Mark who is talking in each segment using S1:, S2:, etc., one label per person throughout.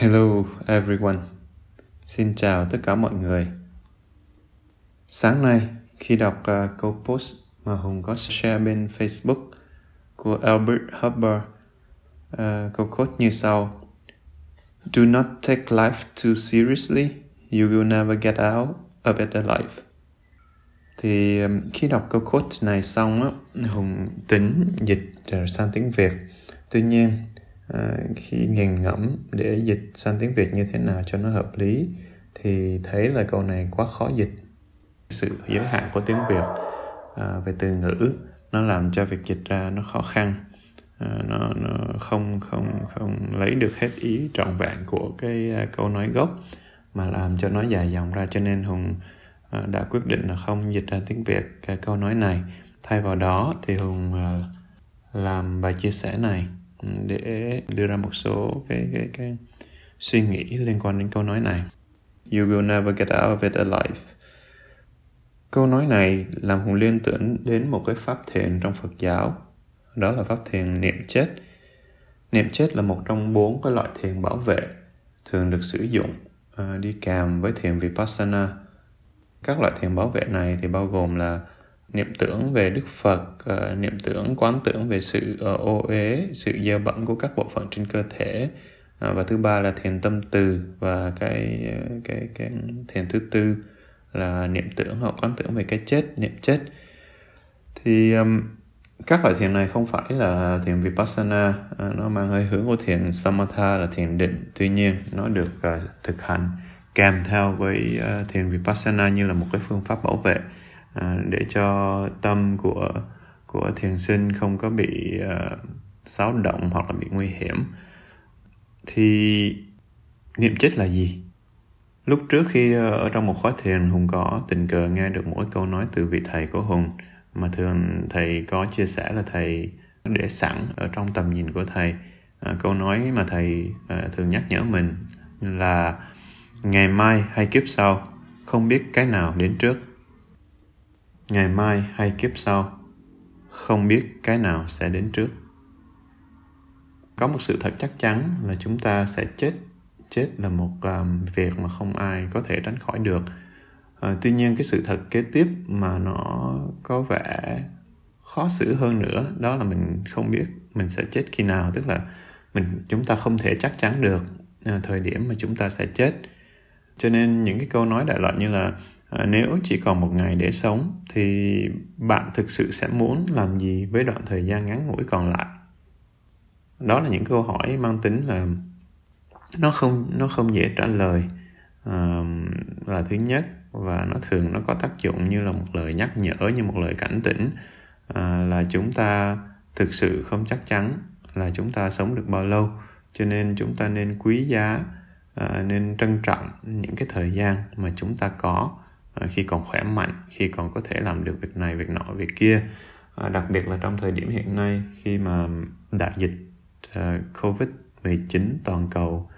S1: Hello everyone. Xin chào tất cả mọi người. Sáng nay khi đọc uh, câu post mà Hùng có share bên Facebook của Albert Hubbard, uh, câu quote như sau: Do not take life too seriously. You will never get out a better life. Thì um, khi đọc câu quote này xong á, Hùng tính dịch sang tiếng Việt. Tuy nhiên à, khi nghiền ngẫm để dịch sang tiếng việt như thế nào cho nó hợp lý thì thấy là câu này quá khó dịch. Sự giới hạn của tiếng việt à, về từ ngữ nó làm cho việc dịch ra nó khó khăn. À, nó, nó không không không lấy được hết ý trọn vẹn của cái à, câu nói gốc mà làm cho nó dài dòng ra. Cho nên hùng à, đã quyết định là không dịch ra tiếng việt cái câu nói này. Thay vào đó thì hùng à, làm bài chia sẻ này. Ừ, để đưa ra một số cái cái cái suy nghĩ liên quan đến câu nói này. You will never get out of it alive. Câu nói này làm Hùng liên tưởng đến một cái pháp thiền trong Phật giáo. Đó là pháp thiền niệm chết. Niệm chết là một trong bốn cái loại thiền bảo vệ thường được sử dụng uh, đi kèm với thiền Vipassana. Các loại thiền bảo vệ này thì bao gồm là niệm tưởng về Đức Phật, uh, niệm tưởng quán tưởng về sự uh, ô uế, sự dơ bẩn của các bộ phận trên cơ thể uh, và thứ ba là thiền tâm từ và cái cái cái thiền thứ tư là niệm tưởng hoặc quán tưởng về cái chết, niệm chết. Thì um, các loại thiền này không phải là thiền vipassana, uh, nó mang hơi hướng của thiền samatha là thiền định. Tuy nhiên nó được uh, thực hành kèm theo với uh, thiền vipassana như là một cái phương pháp bảo vệ à, để cho tâm của của thiền sinh không có bị uh, xáo động hoặc là bị nguy hiểm thì niệm chết là gì? Lúc trước khi à, ở trong một khóa thiền hùng có tình cờ nghe được mỗi câu nói từ vị thầy của hùng mà thường thầy có chia sẻ là thầy để sẵn ở trong tầm nhìn của thầy. À, câu nói mà thầy à, thường nhắc nhở mình là ngày mai hay kiếp sau không biết cái nào đến trước ngày mai hay kiếp sau không biết cái nào sẽ đến trước. Có một sự thật chắc chắn là chúng ta sẽ chết. Chết là một um, việc mà không ai có thể tránh khỏi được. À, tuy nhiên cái sự thật kế tiếp mà nó có vẻ khó xử hơn nữa đó là mình không biết mình sẽ chết khi nào tức là mình chúng ta không thể chắc chắn được à, thời điểm mà chúng ta sẽ chết. Cho nên những cái câu nói đại loại như là Ờ, nếu chỉ còn một ngày để sống thì bạn thực sự sẽ muốn làm gì với đoạn thời gian ngắn ngủi còn lại? Đó là những câu hỏi mang tính là nó không nó không dễ trả lời. À, là thứ nhất và nó thường nó có tác dụng như là một lời nhắc nhở như một lời cảnh tỉnh. À, là chúng ta thực sự không chắc chắn là chúng ta sống được bao lâu cho nên chúng ta nên quý giá à, nên trân trọng những cái thời gian mà chúng ta có. Ờ, khi còn khỏe mạnh khi còn có thể làm được việc này việc nọ việc kia. À, đặc biệt là trong thời điểm hiện nay khi mà đại dịch ờ, covid 19 toàn cầu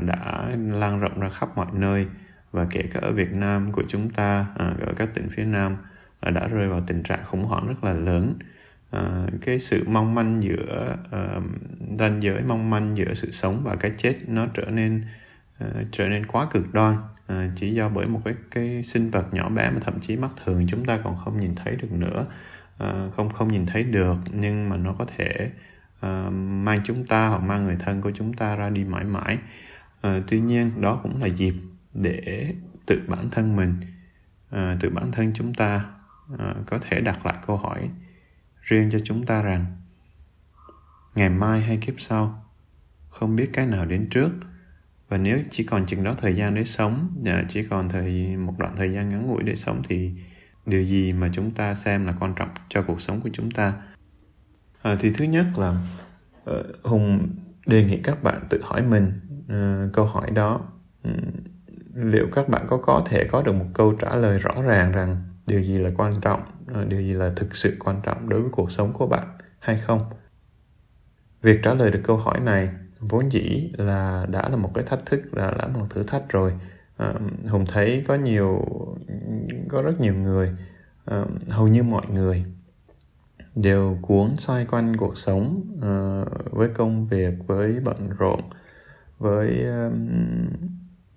S1: đã lan rộng ra khắp mọi nơi và kể cả ở Việt Nam của chúng ta ở các tỉnh phía Nam đã rơi vào tình trạng khủng hoảng rất là lớn. Cái sự mong manh giữa ranh giới mong manh giữa sự sống và cái chết nó trở nên trở nên quá cực đoan à, chỉ do bởi một cái cái sinh vật nhỏ bé mà thậm chí mắt thường chúng ta còn không nhìn thấy được nữa. À, không không nhìn thấy được nhưng mà nó có thể à, mang chúng ta hoặc mang người thân của chúng ta ra đi mãi mãi. À, tuy nhiên đó cũng là dịp để tự bản thân mình à, tự bản thân chúng ta à, có thể đặt lại câu hỏi riêng cho chúng ta rằng ngày mai hay kiếp sau không biết cái nào đến trước và nếu chỉ còn chừng đó thời gian để sống à, chỉ còn thời một đoạn thời gian ngắn ngủi để sống thì điều gì mà chúng ta xem là quan trọng cho cuộc sống của chúng ta? À, thì thứ nhất là ờ, hùng đề nghị các bạn tự hỏi mình uh, câu hỏi đó ừ, liệu các bạn có có thể có được một câu trả lời rõ ràng rằng điều gì là quan trọng ờ, điều gì là thực sự quan trọng đối với cuộc sống của bạn hay không? Việc trả lời được câu hỏi này vốn dĩ là đã là một cái thách thức là đã một thử thách rồi. À, hùng thấy có nhiều có rất nhiều người à, hầu như mọi người đều cuốn xoay quanh cuộc sống à, với công việc với bận rộn với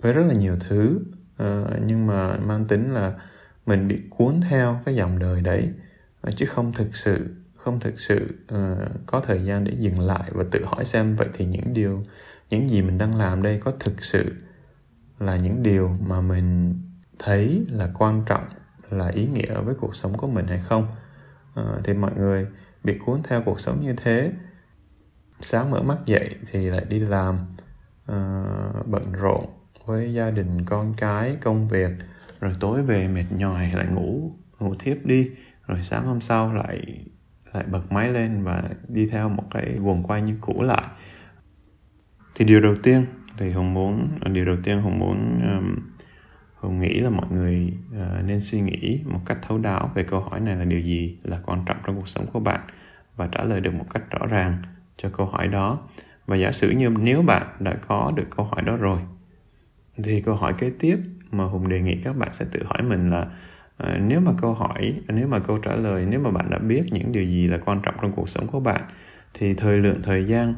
S1: với rất là nhiều thứ. À, nhưng mà mang tính là mình bị cuốn theo cái dòng đời đấy chứ không thực sự không thực sự uh, có thời gian để dừng lại và tự hỏi xem vậy thì những điều những gì mình đang làm đây có thực sự là những điều mà mình thấy là quan trọng là ý nghĩa với cuộc sống của mình hay không? Uh, thì mọi người bị cuốn theo cuộc sống như thế sáng mở mắt dậy thì lại đi làm uh, bận rộn với gia đình con cái công việc rồi tối về mệt nhòi lại ngủ ngủ thiếp đi rồi sáng hôm sau lại lại bật máy lên và đi theo một cái guồng quay như cũ lại. Thì điều đầu tiên thì hùng muốn điều đầu tiên hùng muốn um, hùng nghĩ là mọi người uh, nên suy nghĩ một cách thấu đáo về câu hỏi này là điều gì là quan trọng trong cuộc sống của bạn và trả lời được một cách rõ ràng cho câu hỏi đó. Và giả sử như nếu bạn đã có được câu hỏi đó rồi thì câu hỏi kế tiếp mà hùng đề nghị các bạn sẽ tự hỏi mình là à, nếu mà câu hỏi nếu mà câu trả lời nếu mà bạn đã biết những điều gì là quan trọng trong cuộc sống của bạn thì thời lượng thời gian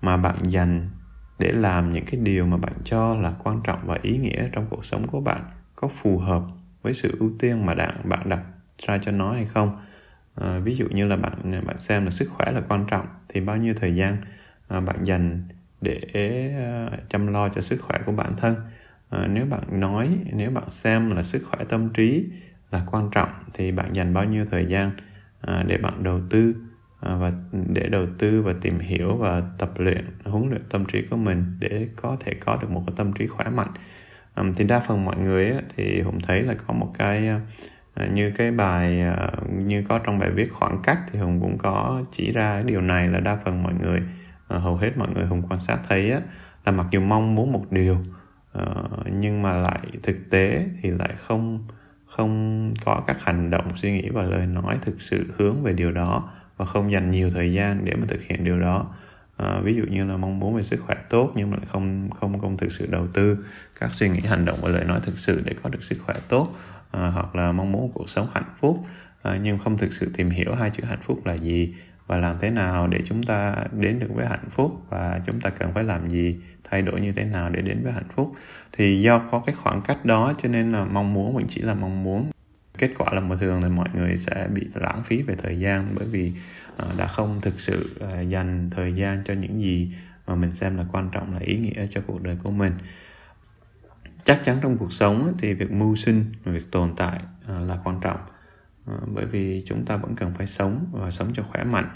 S1: mà bạn dành để làm những cái điều mà bạn cho là quan trọng và ý nghĩa trong cuộc sống của bạn có phù hợp với sự ưu tiên mà bạn bạn đặt ra cho nó hay không? À, ví dụ như là bạn bạn xem là sức khỏe là quan trọng thì bao nhiêu thời gian à, bạn dành để uh, chăm lo cho sức khỏe của bản thân? À, nếu bạn nói nếu bạn xem là sức khỏe tâm trí là quan trọng thì bạn dành bao nhiêu thời gian à, để bạn đầu tư à, và để đầu tư và tìm hiểu và tập luyện huấn luyện tâm trí của mình để có thể có được một cái tâm trí khỏe mạnh. À, thì đa phần mọi người thì hùng thấy là có một cái à, à, như cái bài à, như có trong bài viết khoảng cách thì hùng cũng có chỉ ra điều này là đa phần mọi người à, hầu hết mọi người hùng quan sát thấy á, là mặc dù mong muốn một điều uh, nhưng mà lại thực tế thì lại không không có các hành động suy nghĩ và lời nói thực sự hướng về điều đó và không dành nhiều thời gian để mà thực hiện điều đó. À, ví dụ như là mong muốn về sức khỏe tốt nhưng mà lại không không không thực sự đầu tư các suy nghĩ hành động và lời nói thực sự để có được sức khỏe tốt à, hoặc là mong muốn cuộc sống hạnh phúc. À, nhưng không thực sự tìm hiểu hai chữ hạnh phúc là gì và làm thế nào để chúng ta đến được với hạnh phúc? Và chúng ta cần phải làm gì, thay đổi như thế nào để đến với hạnh phúc? Thì do có cái khoảng cách đó, cho nên là mong muốn, mình chỉ là mong muốn. Kết quả là một thường là mọi người sẽ bị lãng phí về thời gian, bởi vì à, đã không thực sự à, dành thời gian cho những gì mà mình xem là quan trọng, là ý nghĩa cho cuộc đời của mình. Chắc chắn trong cuộc sống thì việc mưu sinh, việc tồn tại à, là quan trọng. Ờ, bởi vì chúng ta vẫn cần phải sống và sống cho khỏe mạnh.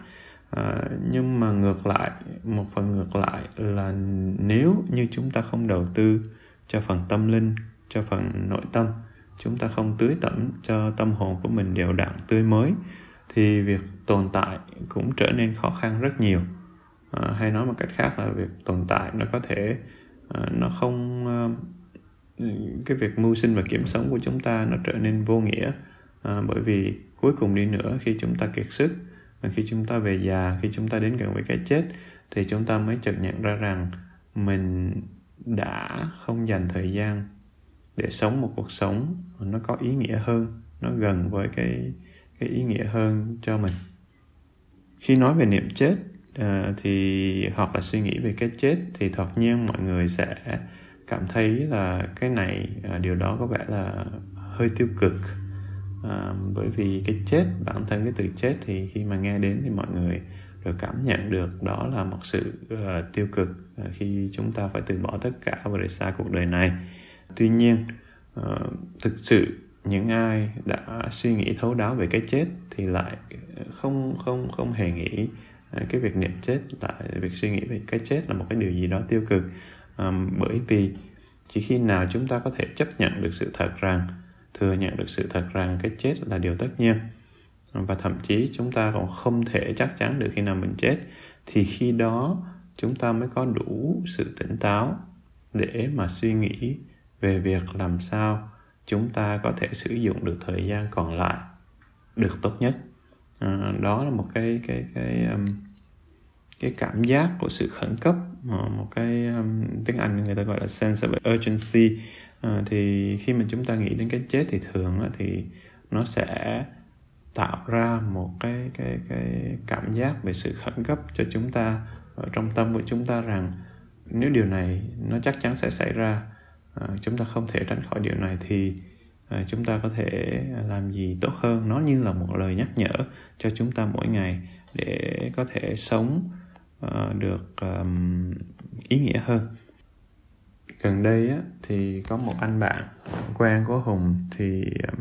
S1: À, nhưng mà ngược lại một phần ngược lại là nếu như chúng ta không đầu tư cho phần tâm linh cho phần nội tâm chúng ta không tưới tẩm cho tâm hồn của mình đều đặn tươi mới thì việc tồn tại cũng trở nên khó khăn rất nhiều. À, hay nói một cách khác là việc tồn tại nó có thể à, nó không à, cái việc mưu sinh và kiếm sống của chúng ta nó trở nên vô nghĩa à, bởi vì cuối cùng đi nữa khi chúng ta kiệt sức và khi chúng ta về già khi chúng ta đến gần với cái chết thì chúng ta mới chợt nhận ra rằng mình đã không dành thời gian để sống một cuộc sống nó có ý nghĩa hơn nó gần với cái cái ý nghĩa hơn cho mình. Khi nói về niệm chết uh, thì hoặc là suy nghĩ về cái chết thì thật nhiên mọi người sẽ cảm thấy là cái này uh, điều đó có vẻ là hơi tiêu cực à, bởi vì cái chết bản thân cái từ chết thì khi mà nghe đến thì mọi người rồi cảm nhận được đó là một sự uh, tiêu cực uh, khi chúng ta phải từ bỏ tất cả và rời xa cuộc đời này. Tuy nhiên uh, thực sự những ai đã suy nghĩ thấu đáo về cái chết thì lại không không không hề nghĩ uh, cái việc niệm chết lại việc suy nghĩ về cái chết là một cái điều gì đó tiêu cực. Um, bởi vì chỉ khi nào chúng ta có thể chấp nhận được sự thật rằng thừa nhận được sự thật rằng cái chết là điều tất nhiên. Và thậm chí chúng ta còn không thể chắc chắn được khi nào mình chết thì khi đó chúng ta mới có đủ sự tỉnh táo để mà suy nghĩ về việc làm sao chúng ta có thể sử dụng được thời gian còn lại được tốt nhất. À, đó là một cái cái cái um, cái cảm giác của sự khẩn cấp một cái um, tiếng anh người ta gọi là sense of urgency à, thì khi mà chúng ta nghĩ đến cái chết thì thường á, thì nó sẽ tạo ra một cái cái cái cảm giác về sự khẩn cấp cho chúng ta ở trong tâm của chúng ta rằng nếu điều này nó chắc chắn sẽ xảy ra à, chúng ta không thể tránh khỏi điều này thì à, chúng ta có thể làm gì tốt hơn. Nó như là một lời nhắc nhở cho chúng ta mỗi ngày để có thể sống à, được um, ý nghĩa hơn gần đây á, thì có một anh bạn quen của hùng thì ờ,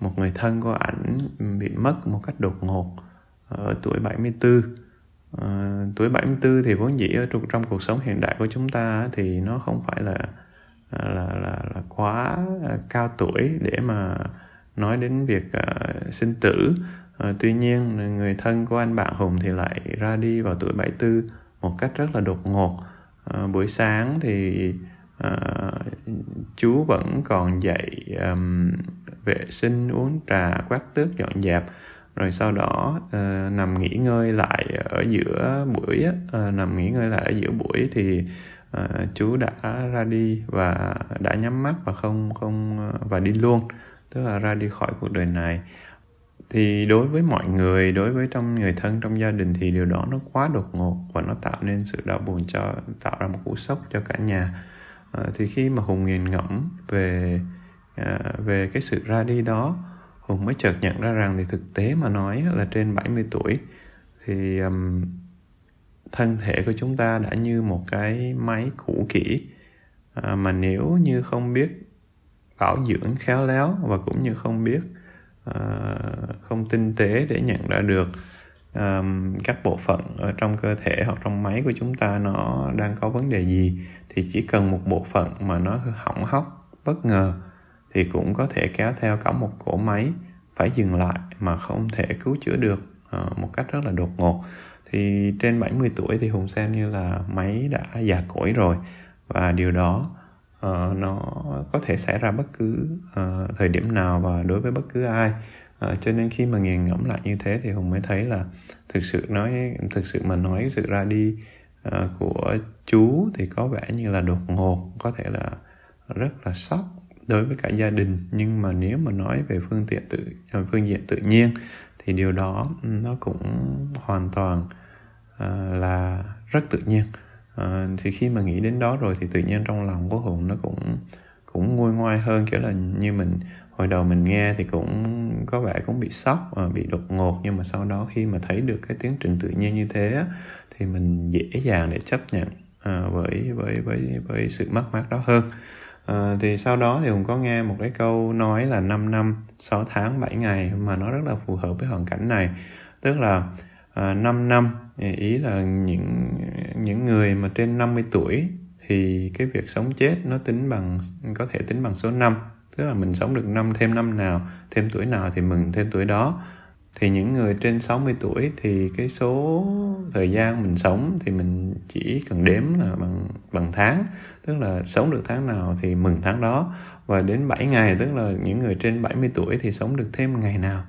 S1: một người thân của ảnh bị mất một cách đột ngột ở tuổi 74 à, ờ, tuổi 74 thì vốn dĩ ở trong, trong cuộc sống hiện đại của chúng ta thì nó không phải là là là, là quá cao tuổi để mà nói đến việc uh, sinh tử. Uh, tuy nhiên người thân của anh bạn Hùng thì lại ra đi vào tuổi 74 một cách rất là đột ngột. Uh, buổi sáng thì uh, chú vẫn còn dạy um, vệ sinh uống trà quát tước dọn dẹp. Rồi sau đó uh, nằm nghỉ ngơi lại ở giữa buổi uh, nằm nghỉ ngơi lại ở giữa buổi thì uh, chú đã ra đi và đã nhắm mắt và không không và đi luôn tức là ra đi khỏi cuộc đời này. Thì đối với mọi người đối với trong người thân trong gia đình thì điều đó nó quá đột ngột và nó tạo nên sự đau buồn cho tạo ra một cú sốc cho cả nhà à, thì khi mà hùng nghiền ngẫm về à, về cái sự ra đi đó hùng mới chợt nhận ra rằng thì thực tế mà nói là trên 70 tuổi thì um, thân thể của chúng ta đã như một cái máy cũ kỹ. À, mà nếu như không biết bảo dưỡng khéo léo và cũng như không biết à, không tinh tế để nhận ra được um, các bộ phận ở trong cơ thể hoặc trong máy của chúng ta nó đang có vấn đề gì thì chỉ cần một bộ phận mà nó hỏng hóc bất ngờ thì cũng có thể kéo theo cả một cỗ máy phải dừng lại mà không thể cứu chữa được uh, một cách rất là đột ngột. Thì trên 70 tuổi thì Hùng xem như là máy đã già cỗi rồi và điều đó uh, nó có thể xảy ra bất cứ uh, thời điểm nào và đối với bất cứ ai à, cho nên khi mà nghiền ngẫm lại như thế thì hùng mới thấy là thực sự nói thực sự mà nói sự ra đi uh, của chú thì có vẻ như là đột ngột có thể là rất là sốc đối với cả gia đình. Nhưng mà nếu mà nói về phương tiện tự ờ, phương diện tự nhiên thì điều đó ừ, nó cũng hoàn toàn uh, là rất tự nhiên. À, thì khi mà nghĩ đến đó rồi thì tự nhiên trong lòng của hùng nó cũng cũng nguôi ngoai hơn kiểu là như mình hồi đầu mình nghe thì cũng có vẻ cũng bị sốc và bị đột ngột. Nhưng mà sau đó khi mà thấy được cái tiến trình tự nhiên như thế thì mình dễ dàng để chấp nhận à, với với với với sự mất mát đó hơn. À, thì sau đó thì hùng có nghe một cái câu nói là 5 năm 6 tháng 7 ngày mà nó rất là phù hợp với hoàn cảnh này. Tức là à, 5 năm à, ý là những những người mà trên 50 tuổi thì cái việc sống chết nó tính bằng có thể tính bằng số năm tức là mình sống được năm, thêm năm nào, thêm tuổi nào thì mừng thêm tuổi đó. Thì những người trên 60 tuổi thì cái số thời gian mình sống thì mình chỉ cần đếm là bằng bằng tháng. Tức là sống được tháng nào thì mừng tháng đó. Và đến 7 ngày, tức là những người trên 70 tuổi thì sống được thêm ngày nào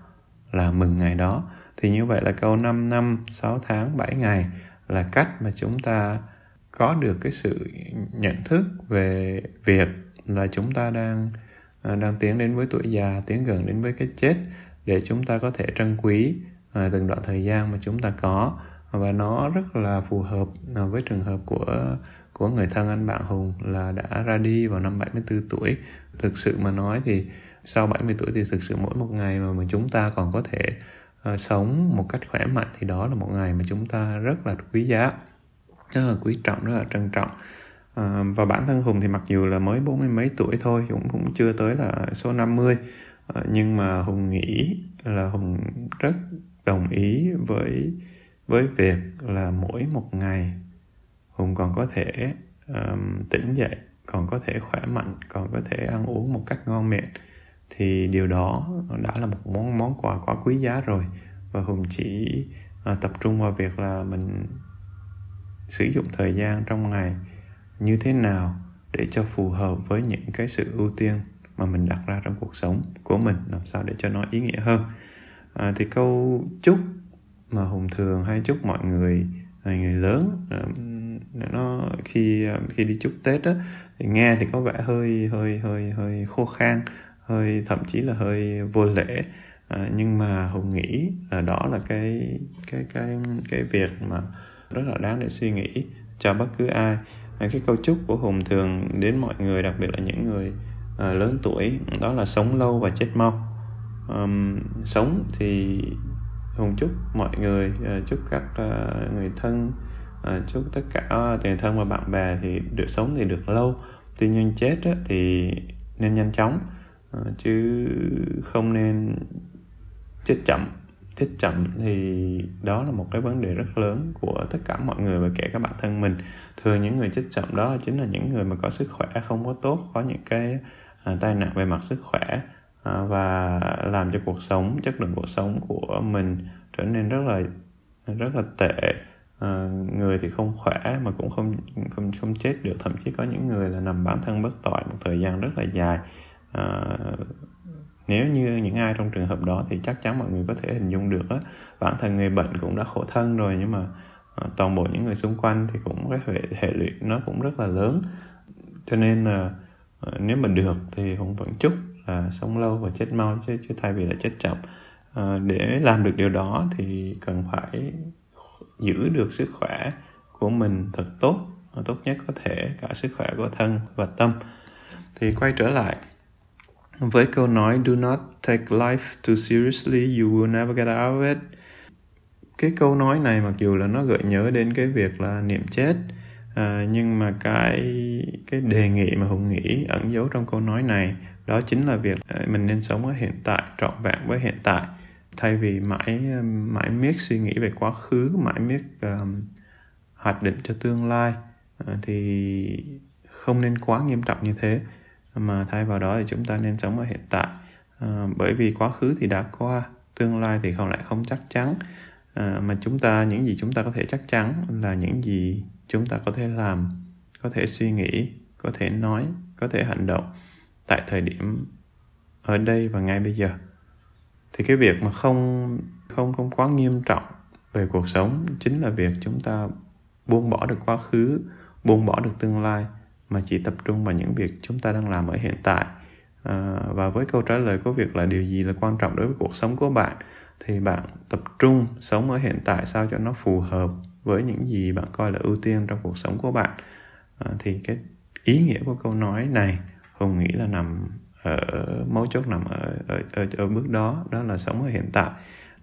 S1: là mừng ngày đó. Thì như vậy là câu 5 năm 6 tháng 7 ngày là cách mà chúng ta có được cái sự nhận thức về việc là chúng ta đang À, đang tiến đến với tuổi già tiến gần đến với cái chết để chúng ta có thể trân quý à, từng đoạn thời gian mà chúng ta có và nó rất là phù hợp à, với trường hợp của của người thân anh bạn Hùng là đã ra đi vào năm 74 tuổi. Thực sự mà nói thì sau 70 tuổi thì thực sự mỗi một ngày mà, mà chúng ta còn có thể uh, sống một cách khỏe mạnh thì đó là một ngày mà chúng ta rất là quý giá rất là quý trọng rất là trân trọng Ờ, và bản thân Hùng thì mặc dù là mới bốn mươi mấy tuổi thôi cũng cũng chưa tới là số 50 à, ờ, nhưng mà Hùng nghĩ là Hùng rất đồng ý với với việc là mỗi một ngày Hùng còn có thể um, tỉnh dậy còn có thể khỏe mạnh còn có thể ăn uống một cách ngon miệng. Thì điều đó đã là một món món quà quá quý giá rồi. Và hùng chỉ uh, tập trung vào việc là mình sử dụng thời gian trong ngày như thế nào để cho phù hợp với những cái sự ưu tiên mà mình đặt ra trong cuộc sống của mình? Làm sao để cho nó ý nghĩa hơn? À, thì câu chúc mà hùng thường hay chúc mọi người người lớn à, nó khi à, khi đi chúc tết đó thì nghe thì có vẻ hơi hơi hơi hơi khô khan hơi thậm chí là hơi vô lễ. À, nhưng mà hùng nghĩ là đó là cái cái cái cái việc mà rất là đáng để suy nghĩ cho bất cứ ai cái câu chúc của hùng thường đến mọi người đặc biệt là những người uh, lớn tuổi đó là sống lâu và chết mau. Um, sống thì hùng chúc mọi người uh, chúc các uh, người thân uh, chúc tất cả uh, người thân và bạn bè thì được sống thì được lâu. Tuy nhiên chết á, thì nên nhanh chóng uh, chứ không nên chết chậm chết chậm thì đó là một cái vấn đề rất lớn của tất cả mọi người và kể cả bản thân mình. Thường những người chết chậm đó chính là những người mà có sức khỏe không có tốt có những cái à, tai nạn về mặt sức khỏe à, và làm cho cuộc sống chất lượng cuộc sống của mình trở nên rất là rất là tệ. À, người thì không khỏe mà cũng không không không chết được. Thậm chí có những người là nằm bản thân bất tội một thời gian rất là dài. À, nếu như những ai trong trường hợp đó thì chắc chắn mọi người có thể hình dung được á bản thân người bệnh cũng đã khổ thân rồi nhưng mà ờ, toàn bộ những người xung quanh thì cũng cái hệ, hệ lụy nó cũng rất là lớn. Cho nên là ờ, nếu mà được thì cũng vẫn chúc là sống lâu và chết mau chứ chứ thay vì là chết chậm. À, để làm được điều đó thì cần phải giữ được sức khỏe của mình thật tốt tốt nhất có thể cả sức khỏe của thân và tâm. Thì quay trở lại với câu nói do not take life too seriously you will never get out of it. Cái câu nói này mặc dù là nó gợi nhớ đến cái việc là niệm chết à, nhưng mà cái cái đề nghị mà hùng nghĩ ẩn giấu trong câu nói này đó chính là việc à, mình nên sống ở hiện tại trọn vẹn với hiện tại. Thay vì mãi mãi miết suy nghĩ về quá khứ mãi miết um, hoạch định cho tương lai uh, thì không nên quá nghiêm trọng như thế mà thay vào đó thì chúng ta nên sống ở hiện tại. À, bởi vì quá khứ thì đã qua tương lai thì không lại không chắc chắn. À, mà chúng ta những gì chúng ta có thể chắc chắn là những gì chúng ta có thể làm có thể suy nghĩ có thể nói có thể hành động tại thời điểm ở đây và ngay bây giờ. Thì cái việc mà không không không quá nghiêm trọng về cuộc sống chính là việc chúng ta buông bỏ được quá khứ buông bỏ được tương lai mà chỉ tập trung vào những việc chúng ta đang làm ở hiện tại. À, và với câu trả lời của việc là điều gì là quan trọng đối với cuộc sống của bạn thì bạn tập trung sống ở hiện tại sao cho nó phù hợp với những gì bạn coi là ưu tiên trong cuộc sống của bạn. À, thì cái ý nghĩa của câu nói này hùng nghĩ là nằm ở mấu chốt nằm ở, ở ở ở bước đó đó là sống ở hiện tại.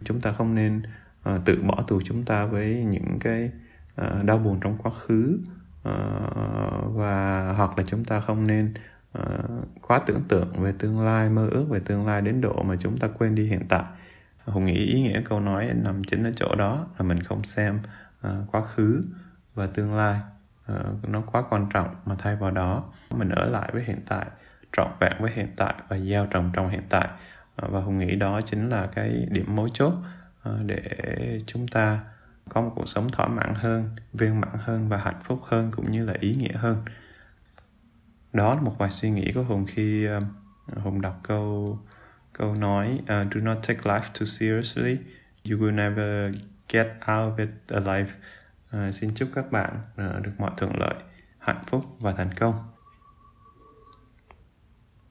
S1: Chúng ta không nên uh, tự bỏ tù chúng ta với những cái uh, đau buồn trong quá khứ uh, và hoặc là chúng ta không nên uh, quá tưởng tượng về tương lai mơ ước về tương lai đến độ mà chúng ta quên đi hiện tại. Hùng nghĩ ý nghĩa câu nói nằm chính ở chỗ đó là mình không xem uh, quá khứ và tương lai uh, nó quá quan trọng mà thay vào đó mình ở lại với hiện tại trọn vẹn với hiện tại và gieo trồng trong hiện tại. Uh, và hùng nghĩ đó chính là cái điểm mấu chốt uh, để chúng ta có một cuộc sống thỏa mãn hơn viên mãn hơn và hạnh phúc hơn cũng như là ý nghĩa hơn. Đó là một vài suy nghĩ của hùng khi uh, hùng đọc câu câu nói uh, do not take life too seriously. You will never get out of it alive. Uh, xin chúc các bạn uh, được mọi thuận lợi hạnh phúc và thành công.